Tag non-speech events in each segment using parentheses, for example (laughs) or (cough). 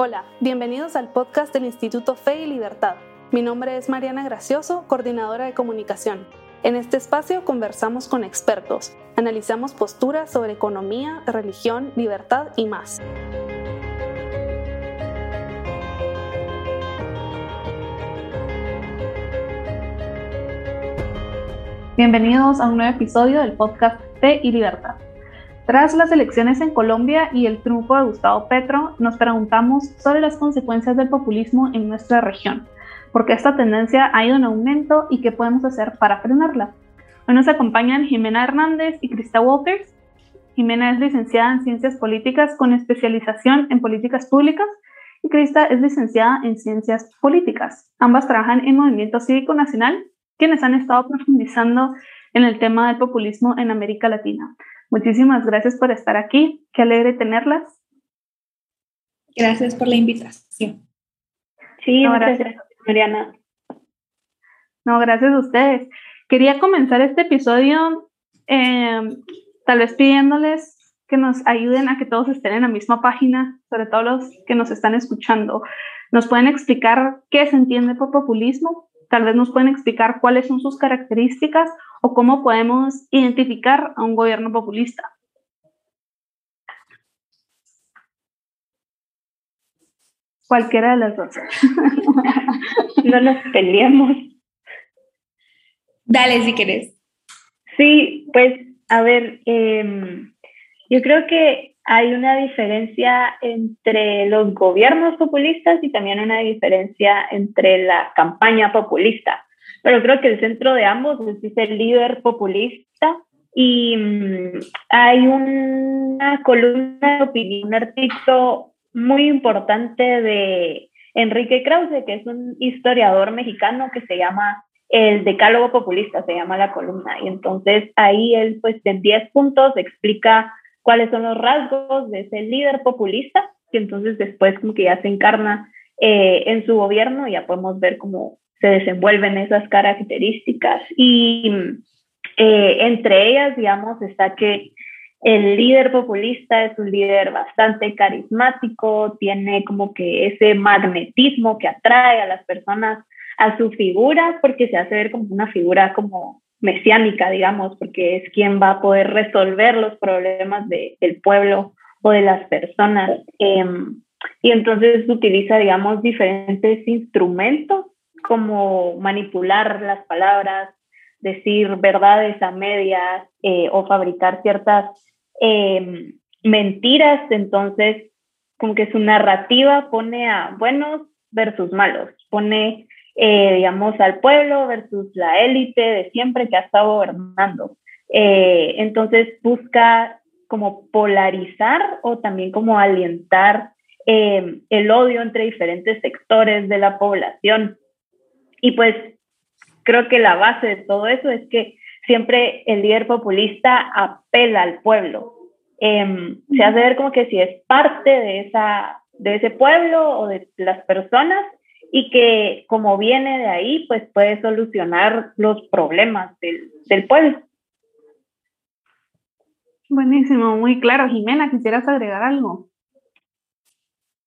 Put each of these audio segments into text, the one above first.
Hola, bienvenidos al podcast del Instituto Fe y Libertad. Mi nombre es Mariana Gracioso, coordinadora de comunicación. En este espacio conversamos con expertos, analizamos posturas sobre economía, religión, libertad y más. Bienvenidos a un nuevo episodio del podcast Fe y Libertad. Tras las elecciones en Colombia y el triunfo de Gustavo Petro, nos preguntamos sobre las consecuencias del populismo en nuestra región, porque esta tendencia ha ido en aumento y qué podemos hacer para frenarla. Hoy nos acompañan Jimena Hernández y Krista Walters. Jimena es licenciada en Ciencias Políticas con especialización en Políticas Públicas y Krista es licenciada en Ciencias Políticas. Ambas trabajan en Movimiento Cívico Nacional, quienes han estado profundizando en el tema del populismo en América Latina. Muchísimas gracias por estar aquí. Qué alegre tenerlas. Gracias por la invitación. Sí, gracias, Mariana. No, gracias a ustedes. Quería comenzar este episodio em, tal vez pidiéndoles que nos ayuden a que todos estén en la misma página, sobre todo los que nos están escuchando. ¿Nos pueden explicar qué se entiende por populismo? Tal vez nos pueden explicar cuáles son sus características o cómo podemos identificar a un gobierno populista. Cualquiera de las dos. (laughs) no nos peleemos. Dale si quieres. Sí, pues a ver, em, yo creo que hay una diferencia entre los gobiernos populistas y también una diferencia entre la campaña populista pero creo que el centro de ambos es el líder populista y mm, hay una columna de opinión, un artículo muy importante de Enrique Krause, que es un historiador mexicano que se llama El Decálogo Populista, se llama la columna. Y entonces ahí él, pues en 10 puntos, explica cuáles son los rasgos de ese líder populista, que entonces después como que ya se encarna eh, en su gobierno y ya podemos ver cómo se desenvuelven esas características y eh, entre ellas, digamos, está que el líder populista es un líder bastante carismático, tiene como que ese magnetismo que atrae a las personas a su figura porque se hace ver como una figura como mesiánica, digamos, porque es quien va a poder resolver los problemas del pueblo o de las personas. Em, y entonces utiliza, digamos, diferentes instrumentos como manipular las palabras, decir verdades a medias eh, o fabricar ciertas em, mentiras. Entonces, como que su narrativa pone a buenos versus malos, pone, eh, digamos, al pueblo versus la élite de siempre que ha estado gobernando. Eh, entonces busca como polarizar o también como alientar em, el odio entre diferentes sectores de la población. Y pues creo que la base de todo eso es que siempre el líder populista apela al pueblo. Em, se hace ver como que si es parte de, esa, de ese pueblo o de las personas y que como viene de ahí, pues puede solucionar los problemas del, del pueblo. Buenísimo, muy claro. Jimena, ¿quisieras agregar algo?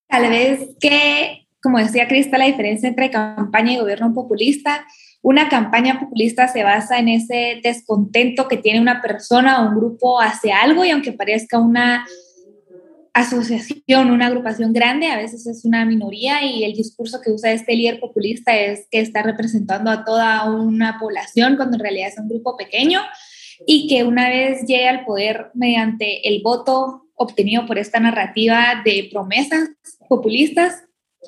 Tal vez que como decía Crista, la diferencia entre campaña y gobierno populista. Una campaña populista se basa en ese descontento que tiene una persona o un grupo hacia algo y aunque parezca una asociación, una agrupación grande, a veces es una minoría y el discurso que usa este líder populista es que está representando a toda una población cuando en realidad es un grupo pequeño y que una vez llegue al poder mediante el voto obtenido por esta narrativa de promesas populistas,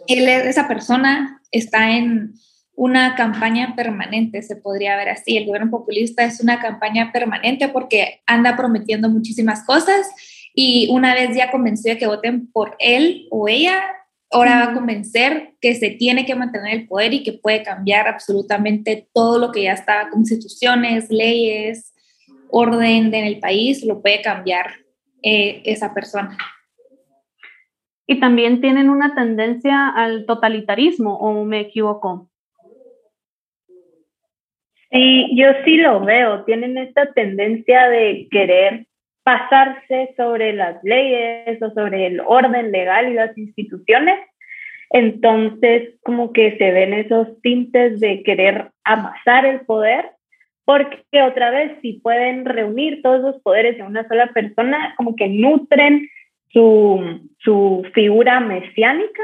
él, esa persona está en una campaña permanente, se podría ver así. El gobierno populista es una campaña permanente porque anda prometiendo muchísimas cosas y una vez ya convencido de que voten por él o ella, ahora va a convencer que se tiene que mantener el poder y que puede cambiar absolutamente todo lo que ya está, constituciones, leyes, orden en el país, lo puede cambiar eh, esa persona y también tienen una tendencia al totalitarismo, ¿o me equivoco? Sí, yo sí lo veo. Tienen esta tendencia de querer pasarse sobre las leyes o sobre el orden legal y las instituciones Entonces, como que se ven esos tintes de querer amasar el poder, porque otra vez, si pueden reunir todos los poderes en una sola persona, como que nutren su, su figura mesiánica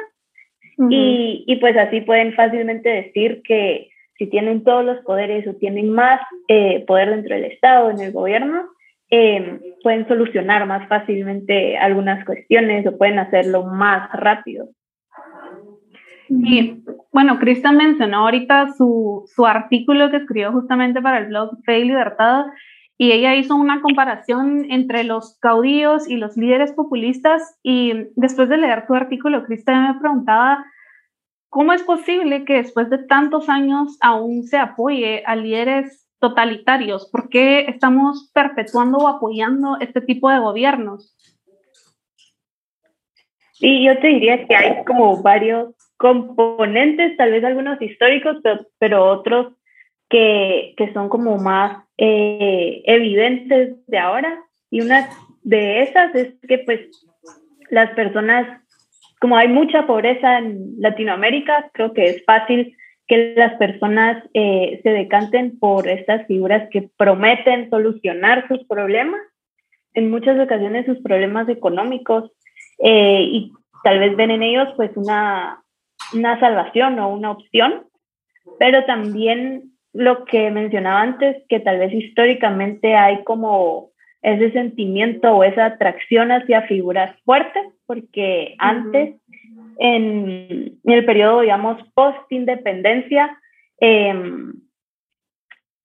y, y, pues así pueden fácilmente decir que si tienen todos los poderes o tienen más eh, poder dentro del Estado, en el gobierno, eh, pueden solucionar más fácilmente algunas cuestiones o pueden hacerlo más rápido. Y bueno, Cristian mencionó ahorita su, su, artículo que escribió justamente para el blog Fe y Libertad y ella hizo una comparación entre los caudillos y los líderes populistas y después de leer tu artículo, Cristian me preguntaba cómo es posible que después de tantos años aún se apoye a líderes totalitarios. ¿Por qué estamos perpetuando o apoyando este tipo de gobiernos? Y yo te diría que hay como varios componentes, tal vez algunos históricos, pero, otros que, que, son como más eh, evidentes de ahora. Y una de esas es que pues las personas, como hay mucha pobreza en Latinoamérica, creo que es fácil que las personas eh, se decanten por estas figuras que prometen solucionar sus problemas, en muchas ocasiones sus problemas económicos, eh, y tal vez ven en ellos pues una, una salvación o una opción, pero también lo que mencionaba antes, que tal vez históricamente hay como ese sentimiento o esa atracción hacia figuras fuertes, porque antes, en, el periodo, digamos, post-independencia, em,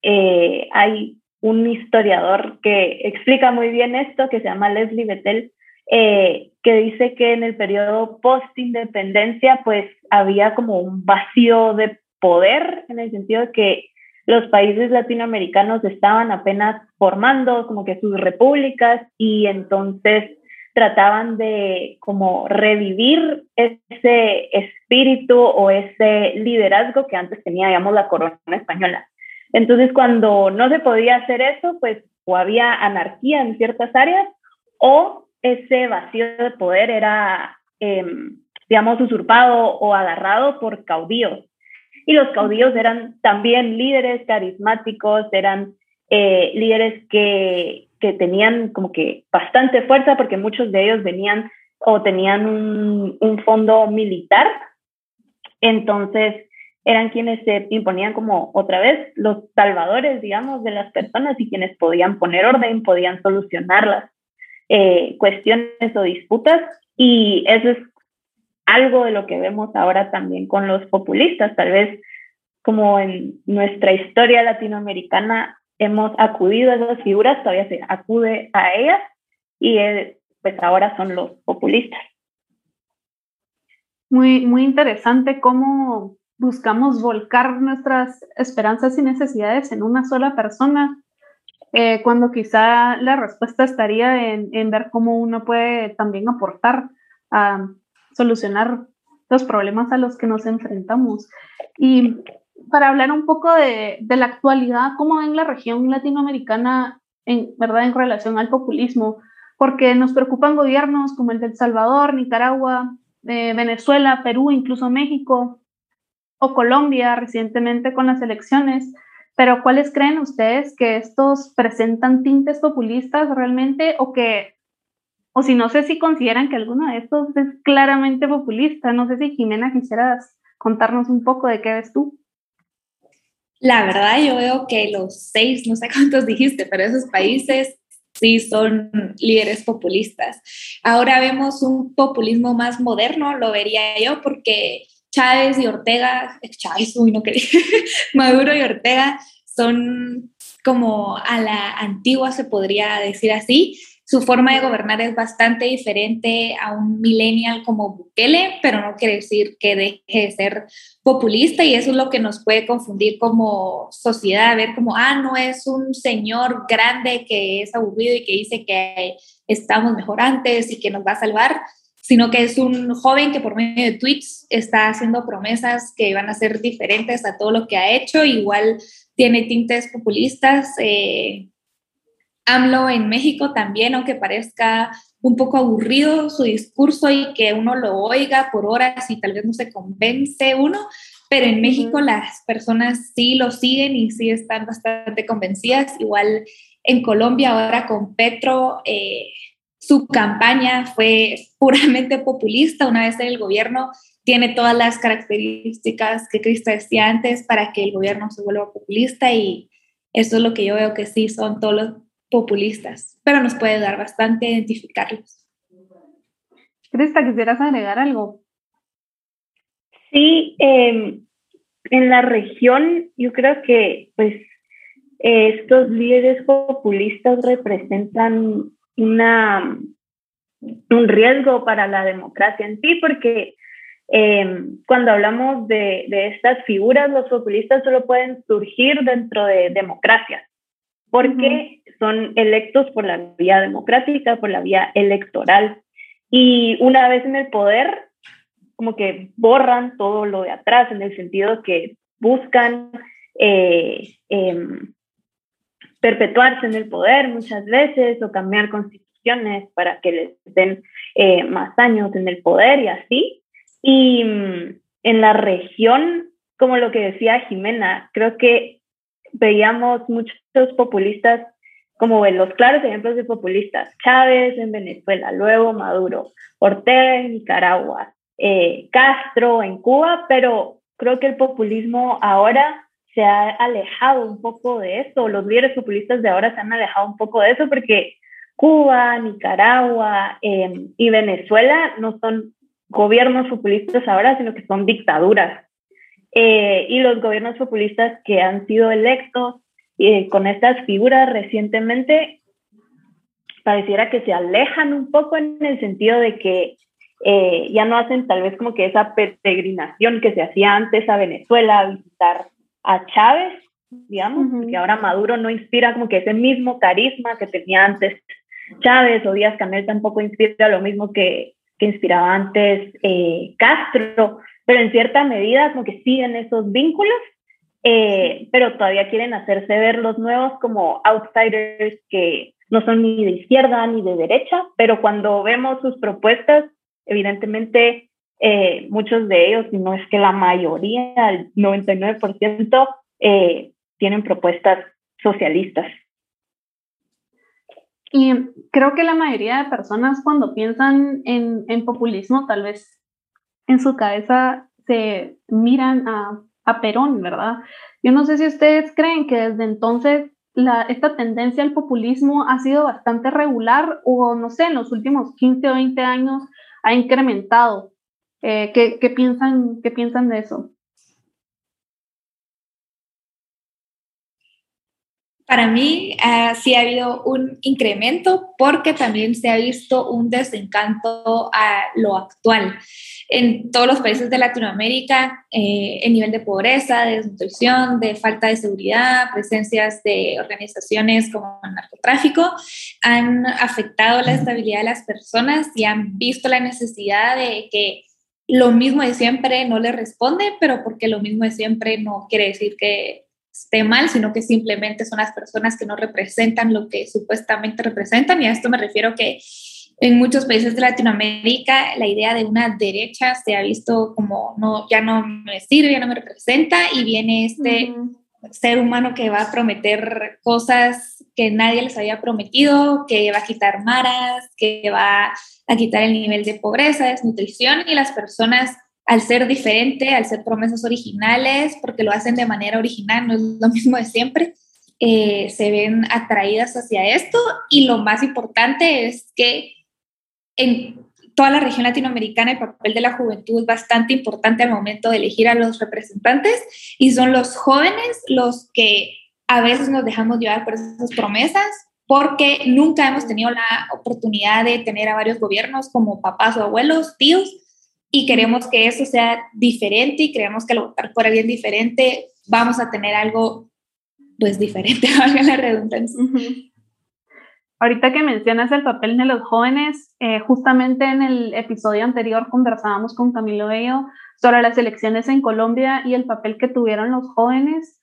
eh, hay un historiador que explica muy bien esto, que se llama Leslie Bettel, eh, que dice que en el periodo post-independencia pues había como un vacío de poder en el sentido de que los países latinoamericanos estaban apenas formando como que sus repúblicas y entonces trataban de como revivir ese espíritu o ese liderazgo que antes tenía, digamos, la corona española. Entonces, cuando no se podía hacer eso, pues o había anarquía en ciertas áreas o ese vacío de poder era, em, digamos, usurpado o agarrado por caudillos. Y los caudillos eran también líderes carismáticos, eran eh, líderes que, que, tenían como que bastante fuerza porque muchos de ellos venían o tenían un, un fondo militar. Entonces, eran quienes se imponían como otra vez los salvadores, digamos, de las personas y quienes podían poner orden, podían solucionarlas. Eh, cuestiones o disputas y eso es algo de lo que vemos ahora también con los populistas. Tal vez como en nuestra historia latinoamericana hemos acudido a esas figuras, todavía se acude a ellas y eh, pues ahora son los populistas. Muy, muy interesante cómo buscamos volcar nuestras esperanzas y necesidades en una sola persona eh, cuando quizá la respuesta estaría en, en, ver cómo uno puede también aportar a solucionar los problemas a los que nos enfrentamos. Y para hablar un poco de, de la actualidad, ¿cómo ven la región latinoamericana en, ¿verdad? en relación al populismo? Porque nos preocupan gobiernos como el de El Salvador, Nicaragua, eh, Venezuela, Perú, incluso México o Colombia recientemente con las elecciones pero ¿cuáles creen ustedes que estos presentan tintes populistas realmente o que, o si no sé si consideran que alguno de estos es claramente populista? No sé si Jimena quisieras contarnos un poco de qué ves tú. La verdad, yo veo que los seis, no sé (laughs) cuántos dijiste, pero esos países sí son líderes populistas. Ahora vemos un populismo más moderno, lo vería yo, porque Chávez y Ortega, Chávez, uy, no quería, (laughs) Maduro y Ortega son como a la antigua, se podría decir así. Su forma de gobernar es bastante diferente a un millennial como Bukele, pero no quiere decir que deje de ser populista y eso es lo que nos puede confundir como sociedad, ver como, ah, no es un señor grande que es aburrido y que dice que estamos mejor antes y que nos va a salvar, sino que es un joven que por medio de tweets está haciendo promesas que van a ser diferentes a todo lo que ha hecho. Igual tiene tintes populistas. Eh, AMLO en México también, aunque parezca un poco aburrido su discurso y que uno lo oiga por horas y tal vez no se convence uno, pero en México las personas sí lo siguen y sí están bastante convencidas. Igual en Colombia ahora con Petro, eh, su campaña fue (laughs) puramente populista. Una vez en el gobierno, tiene todas las características que Cristo decía antes para que el gobierno se vuelva populista y eso es lo que yo veo que sí son todos los populistas, pero nos puede dar bastante identificarlos. Crista, ¿quisieras agregar algo? Sí, em, en la región yo creo que pues estos líderes populistas representan una, un riesgo para la democracia en sí, porque em, cuando hablamos de, de, estas figuras, los populistas solo pueden surgir dentro de democracias, porque son electos por la vía democrática, por la vía electoral. Y una vez en el poder, como que borran todo lo de atrás, en el sentido que buscan eh, em, perpetuarse en el poder muchas veces o cambiar constituciones para que les den eh, más años en el poder y así. Y mm, en la región, como lo que decía Jimena, creo que veíamos muchos populistas como los claros ejemplos de populistas, Chávez en Venezuela, luego Maduro, Ortega en Nicaragua, eh, Castro en Cuba, pero creo que el populismo ahora se ha alejado un poco de eso, los líderes populistas de ahora se han alejado un poco de eso porque Cuba, Nicaragua em, y Venezuela no son gobiernos populistas ahora, sino que son dictaduras. Eh, y los gobiernos populistas que han sido electos eh, con estas figuras recientemente, pareciera que se alejan un poco en el sentido de que eh, ya no hacen tal vez como que esa peregrinación que se hacía antes a Venezuela a visitar a Chávez, digamos, porque ahora Maduro no inspira como que ese mismo carisma que tenía antes Chávez o Díaz Canel tampoco inspira lo mismo que, que inspiraba antes eh, Castro, pero en cierta medida como que siguen esos vínculos, eh, pero todavía quieren hacerse ver los nuevos como outsiders que no son ni de izquierda ni de derecha, pero cuando vemos sus propuestas, evidentemente eh, muchos de ellos, si no es que la mayoría, el 99%, eh, tienen propuestas socialistas. Y creo que la mayoría de personas cuando piensan en, en populismo, tal vez en su cabeza se miran a, a, Perón, ¿verdad? Yo no sé si ustedes creen que desde entonces la, esta tendencia al populismo ha sido bastante regular o no sé, en los últimos 15 o 20 años ha incrementado. Eh, ¿qué, ¿qué, piensan, ¿Qué piensan de eso? Para mí uh, sí ha habido un incremento porque también se ha visto un desencanto a lo actual. En todos los países de Latinoamérica, eh, el nivel de pobreza, de desnutrición, de falta de seguridad, presencias de organizaciones como el narcotráfico, han afectado la estabilidad de las personas y han visto la necesidad de que lo mismo de siempre no le responde, pero porque lo mismo de siempre no quiere decir que esté mal, sino que simplemente son las personas que no representan lo que supuestamente representan. Y a esto me refiero que en muchos países de Latinoamérica la idea de una derecha se ha visto como no, ya no me sirve, ya no me representa y viene este ser humano que va a prometer cosas que nadie les había prometido, que va a quitar maras, que va a quitar el nivel de pobreza, desnutrición y las personas al ser diferente, al ser promesas originales, porque lo hacen de manera original, no es lo (laughs) mismo de siempre, eh, se ven atraídas hacia esto y lo más importante es que en toda la región latinoamericana el papel de la juventud es bastante importante al momento de elegir a los representantes y son los jóvenes los que a veces nos dejamos llevar por esas promesas porque nunca hemos tenido la oportunidad de tener a varios gobiernos como papás o abuelos, tíos, y queremos que eso sea diferente y creemos que al votar por alguien diferente vamos a tener algo pues diferente, (laughs) valga la redundancia. Ahorita que mencionas el papel de los jóvenes, eh, justamente en el episodio anterior conversábamos con Camilo Bello sobre las elecciones en Colombia y el papel que tuvieron los jóvenes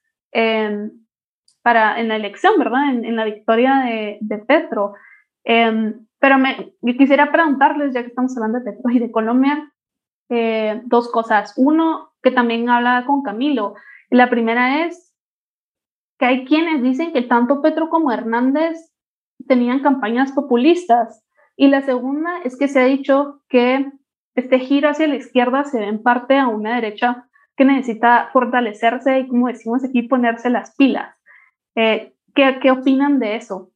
para, en la elección, ¿verdad? En, la victoria de, de Petro. Em, pero me, quisiera preguntarles, ya que estamos hablando de Petro y de Colombia, eh, dos cosas. Uno, que también habla con Camilo. La primera es que hay quienes dicen que tanto Petro como Hernández tenían campañas populistas. Y la segunda es que se ha dicho que este giro hacia la izquierda se ve en parte a una derecha que necesita fortalecerse y, como decimos aquí, ponerse las pilas. Eh, ¿qué, ¿Qué opinan de eso?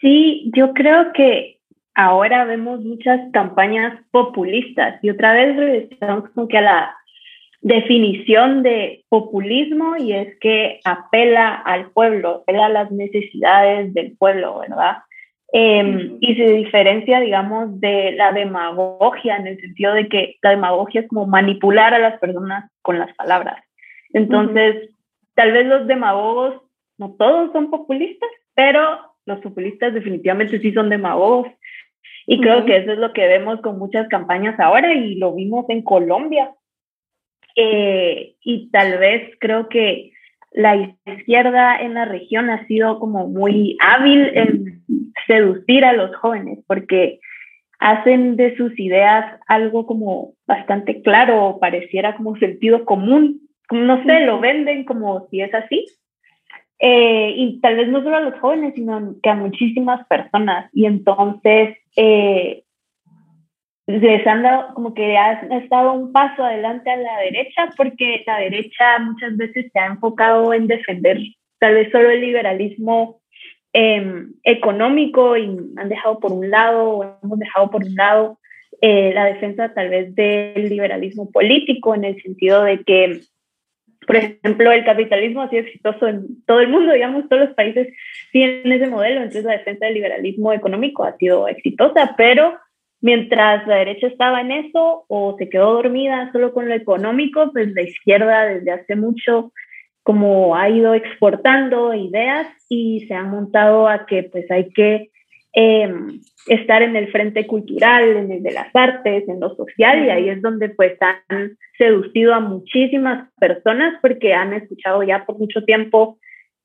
Sí, yo creo que ahora vemos muchas campañas populistas y otra vez regresamos como que a la definición de populismo y es que apela al pueblo, apela a las necesidades del pueblo, ¿verdad? Em, y se diferencia, digamos, de la demagogia en el sentido de que la demagogia es como manipular a las personas con las palabras. Entonces, tal vez los demagogos, no todos son populistas, pero los populistas definitivamente sí son demagogos. Y creo que eso es lo que vemos con muchas campañas ahora y lo vimos en Colombia. Eh, y tal vez creo que la izquierda en la región ha sido como muy hábil en seducir a los jóvenes porque hacen de sus ideas algo como bastante claro o pareciera como sentido común. No sé, lo venden como si es así. Eh, y tal vez no solo a los jóvenes, sino que a muchísimas personas. Y entonces eh, les han dado como que ha estado un paso adelante a la derecha, porque la derecha muchas veces se ha enfocado en defender tal vez solo el liberalismo em, económico y han dejado por un lado, o hemos dejado por un lado eh, la defensa tal vez del liberalismo político, en el sentido de que por ejemplo, el capitalismo ha sido exitoso en todo el mundo, digamos, todos los países tienen ese modelo, entonces la defensa del liberalismo económico ha sido exitosa, pero mientras la derecha estaba en eso o se quedó dormida solo con lo económico, pues la izquierda desde hace mucho como ha ido exportando ideas y se ha montado a que pues hay que Em, estar en el frente cultural, en el de las artes, en lo social, y ahí es donde pues han seducido a muchísimas personas porque han escuchado ya por mucho tiempo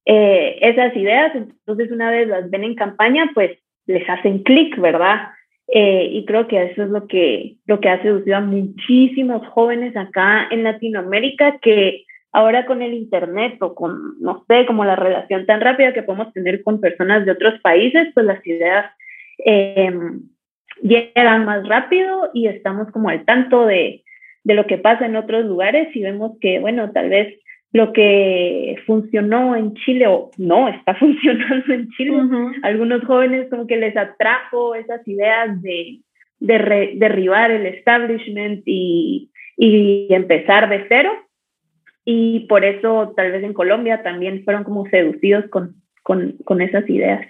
eh, esas ideas, entonces una vez las ven en campaña, pues les hacen clic, ¿verdad? Eh, y creo que eso es lo que, lo que ha seducido a muchísimos jóvenes acá en Latinoamérica que ahora con el Internet o con, no sé, como la relación tan rápida que podemos tener con personas de otros países, pues las ideas em, llegan más rápido y estamos como al tanto de, de lo que pasa en otros lugares y vemos que, bueno, tal vez lo que funcionó en Chile o no está (laughs) funcionando en Chile. Algunos jóvenes como que les atrajo esas ideas de, de derribar el establishment y, y empezar de cero y por eso tal vez en Colombia también fueron como seducidos con, con, con esas ideas.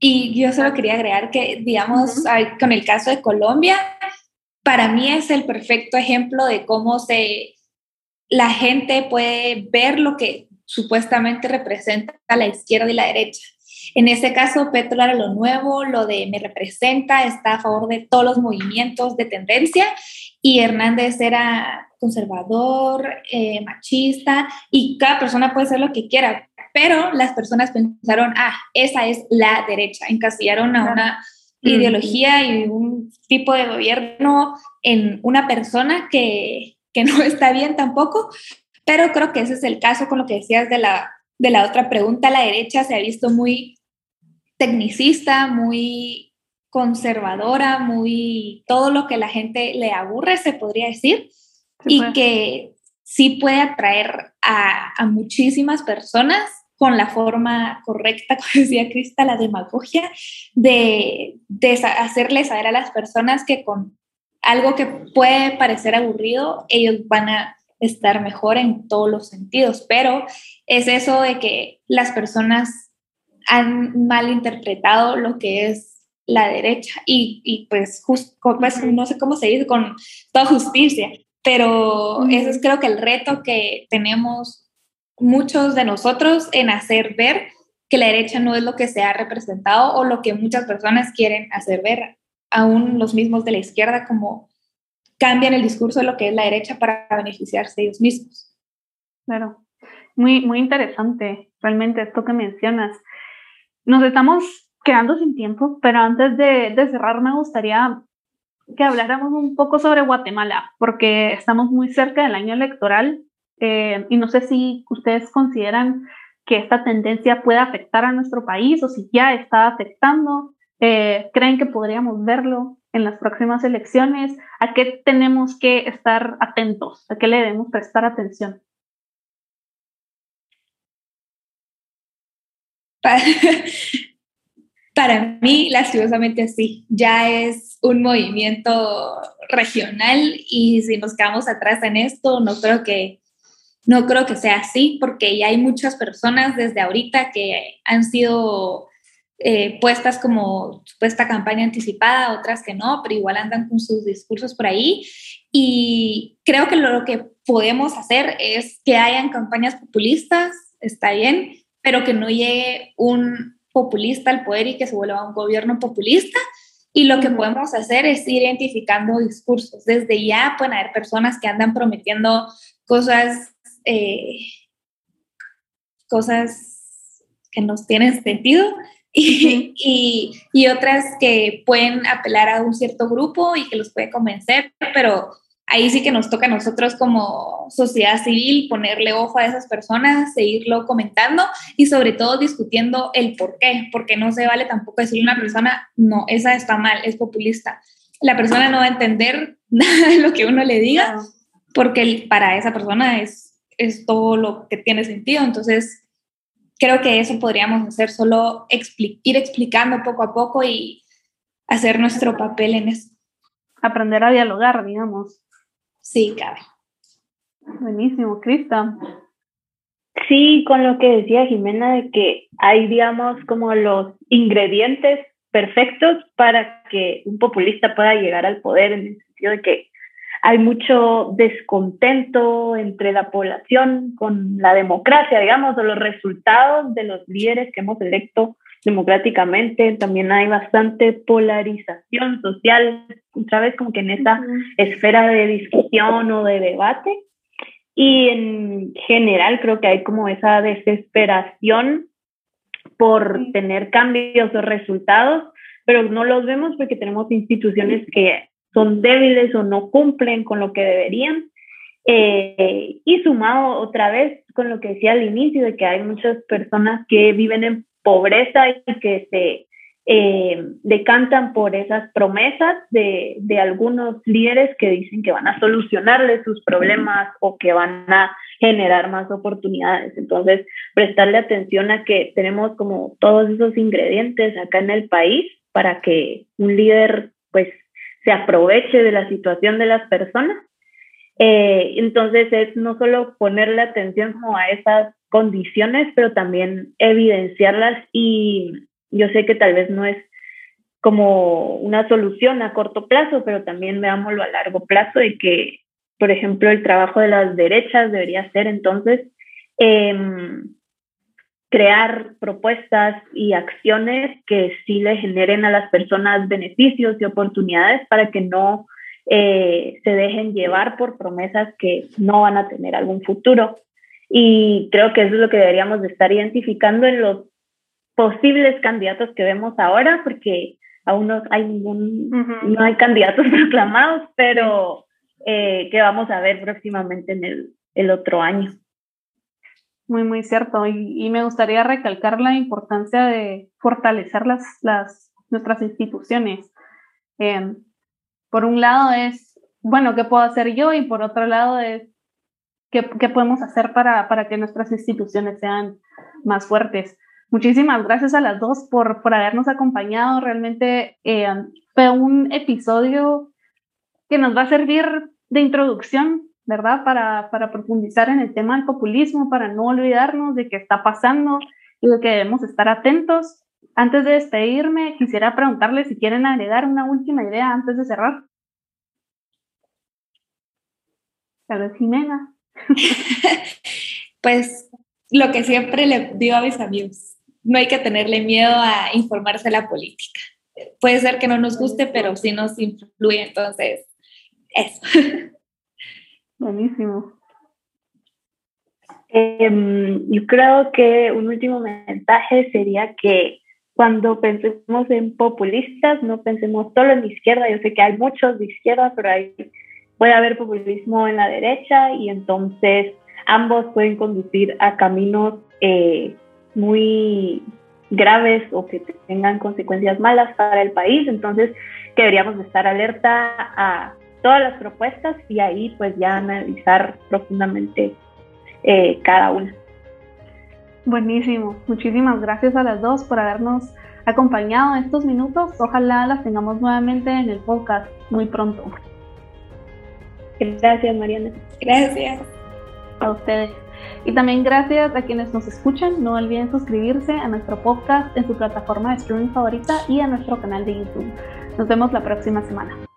Y yo solo quería agregar que, digamos, con el caso de Colombia, para mí es el perfecto ejemplo de cómo se, la gente puede ver lo que supuestamente representa la izquierda y la derecha. En ese caso, Petro era lo nuevo, lo de me representa, está a favor de todos los movimientos de tendencia y Hernández era conservador, eh, machista, y cada persona puede ser lo que quiera, pero las personas pensaron, ah, esa es la derecha, encasillaron a una ideología y un tipo de gobierno en una persona que, que no (laughs) está bien tampoco, pero creo que ese es el caso con lo que decías de la, de la otra pregunta, la derecha se ha visto muy tecnicista, muy conservadora, muy todo lo que la gente le aburre, se podría decir, y que sí puede atraer a, a, muchísimas personas con la forma correcta, (laughs) como decía Crista, la demagogia, de, de hacerle saber a las personas que con algo que puede parecer aburrido, ellos van a estar mejor en todos los sentidos, pero es eso de que las personas han malinterpretado lo que es la derecha y, y pues, just, pues no sé cómo se dice, con toda justicia, pero eso es creo que el reto que tenemos muchos de nosotros en hacer ver que la derecha no es lo que se ha representado o lo que muchas personas quieren hacer ver, aún los mismos de la izquierda, como cambian el discurso de lo que es la derecha para beneficiarse ellos mismos. Claro, muy, muy interesante. realmente esto que mencionas. Nos estamos quedando sin tiempo, pero antes de, de cerrar me gustaría que habláramos un poco sobre Guatemala, porque estamos muy cerca del año electoral eh, y no sé si ustedes consideran que esta tendencia puede afectar a nuestro país o si ya está afectando. Eh, ¿Creen que podríamos verlo en las próximas elecciones? ¿A qué tenemos que estar atentos? ¿A qué le debemos prestar atención? (laughs) Para mí, lastimosamente sí, ya es un movimiento regional y si nos quedamos atrás en esto, no creo que no creo que sea así porque ya hay muchas personas desde ahorita que han sido eh, puestas como supuesta campaña anticipada, otras que no, pero igual andan con sus discursos por ahí. Y creo que lo que podemos hacer es que hayan campañas populistas, está bien, pero que no llegue un populista al poder y que se vuelva un gobierno populista. Y lo que podemos hacer es ir identificando discursos. Desde ya pueden haber personas que andan prometiendo cosas, eh, cosas que nos tienen sentido y, y, y, otras que pueden apelar a un cierto grupo y que los puede convencer, pero ahí sí que nos toca a nosotros como sociedad civil ponerle ojo a esas personas, seguirlo comentando y sobre todo discutiendo el por qué, porque no se vale tampoco decirle a una persona, no, esa está mal, es populista. La persona no va a entender (laughs) nada de lo que uno le diga, porque para esa persona es, es todo lo que tiene sentido. Entonces, creo que eso podríamos hacer, solo ir explicando poco a poco y hacer nuestro papel en eso. Aprender a dialogar, digamos. Sí, cabe. Buenísimo, Crista. Sí, con lo que decía Jimena de que hay, digamos, como los ingredientes perfectos para que un populista pueda llegar al poder, en el sentido de que hay mucho descontento entre la población con la democracia, digamos, o los resultados de los líderes que hemos electo democráticamente, también hay bastante polarización social, otra vez como que en esa esfera de discusión o de debate. Y en general creo que hay como esa desesperación por tener cambios o resultados, pero no los vemos porque tenemos instituciones que son débiles o no cumplen con lo que deberían. Eh, y sumado otra vez con lo que decía al inicio, de que hay muchas personas que viven en pobreza y que se eh, decantan por esas promesas de, de, algunos líderes que dicen que van a solucionarle sus problemas o que van a generar más oportunidades. Entonces, prestarle atención a que tenemos como todos esos ingredientes acá en el país para que un líder pues se aproveche de la situación de las personas. Eh, entonces es no solo ponerle atención como a esas condiciones, pero también evidenciarlas y yo sé que tal vez no es como una solución a corto plazo, pero también veámoslo a largo plazo y que, por ejemplo, el trabajo de las derechas debería ser entonces em, crear propuestas y acciones que sí le generen a las personas beneficios y oportunidades para que no eh, se dejen llevar por promesas que no van a tener algún futuro. Y creo que eso es lo que deberíamos de estar identificando en los posibles candidatos que vemos ahora, porque aún no hay ningún, no hay candidatos (laughs) proclamados, pero eh, que vamos a ver próximamente en el, el otro año. Muy, muy cierto. Y, y, me gustaría recalcar la importancia de fortalecer las, las, nuestras instituciones. Eh, por un lado es, bueno, ¿qué puedo hacer yo? Y por otro lado es, ¿Qué, podemos hacer para, para, que nuestras instituciones sean más fuertes? Muchísimas gracias a las dos por, por habernos acompañado. Realmente eh, fue un episodio que nos va a servir de introducción, ¿verdad? Para, para profundizar en el tema del populismo, para no olvidarnos de qué está pasando y de que debemos estar atentos. Antes de despedirme, quisiera preguntarles si quieren agregar una última idea antes de cerrar. Tal vez Jimena. (laughs) pues lo que siempre le digo a mis amigos, no hay que tenerle miedo a informarse de la política. Puede ser que no nos guste, pero sí nos influye, entonces, eso. (laughs) Buenísimo. Em, yo creo que un último mensaje sería que cuando pensemos en populistas, no pensemos solo en izquierda. Yo sé que hay muchos de izquierda, pero hay, puede haber populismo en la derecha y entonces ambos pueden conducir a caminos eh, muy graves o que tengan consecuencias malas para el país. Entonces, que deberíamos estar alerta a todas las propuestas y ahí pues ya analizar profundamente eh, cada una. Buenísimo, muchísimas gracias a las dos por habernos acompañado en estos minutos. Ojalá las tengamos nuevamente en el podcast muy pronto. Gracias, Mariana. Gracias. A ustedes. Y también gracias a quienes nos escuchan. No olviden suscribirse a nuestro podcast en su plataforma de streaming favorita y a nuestro canal de YouTube. Nos vemos la próxima semana.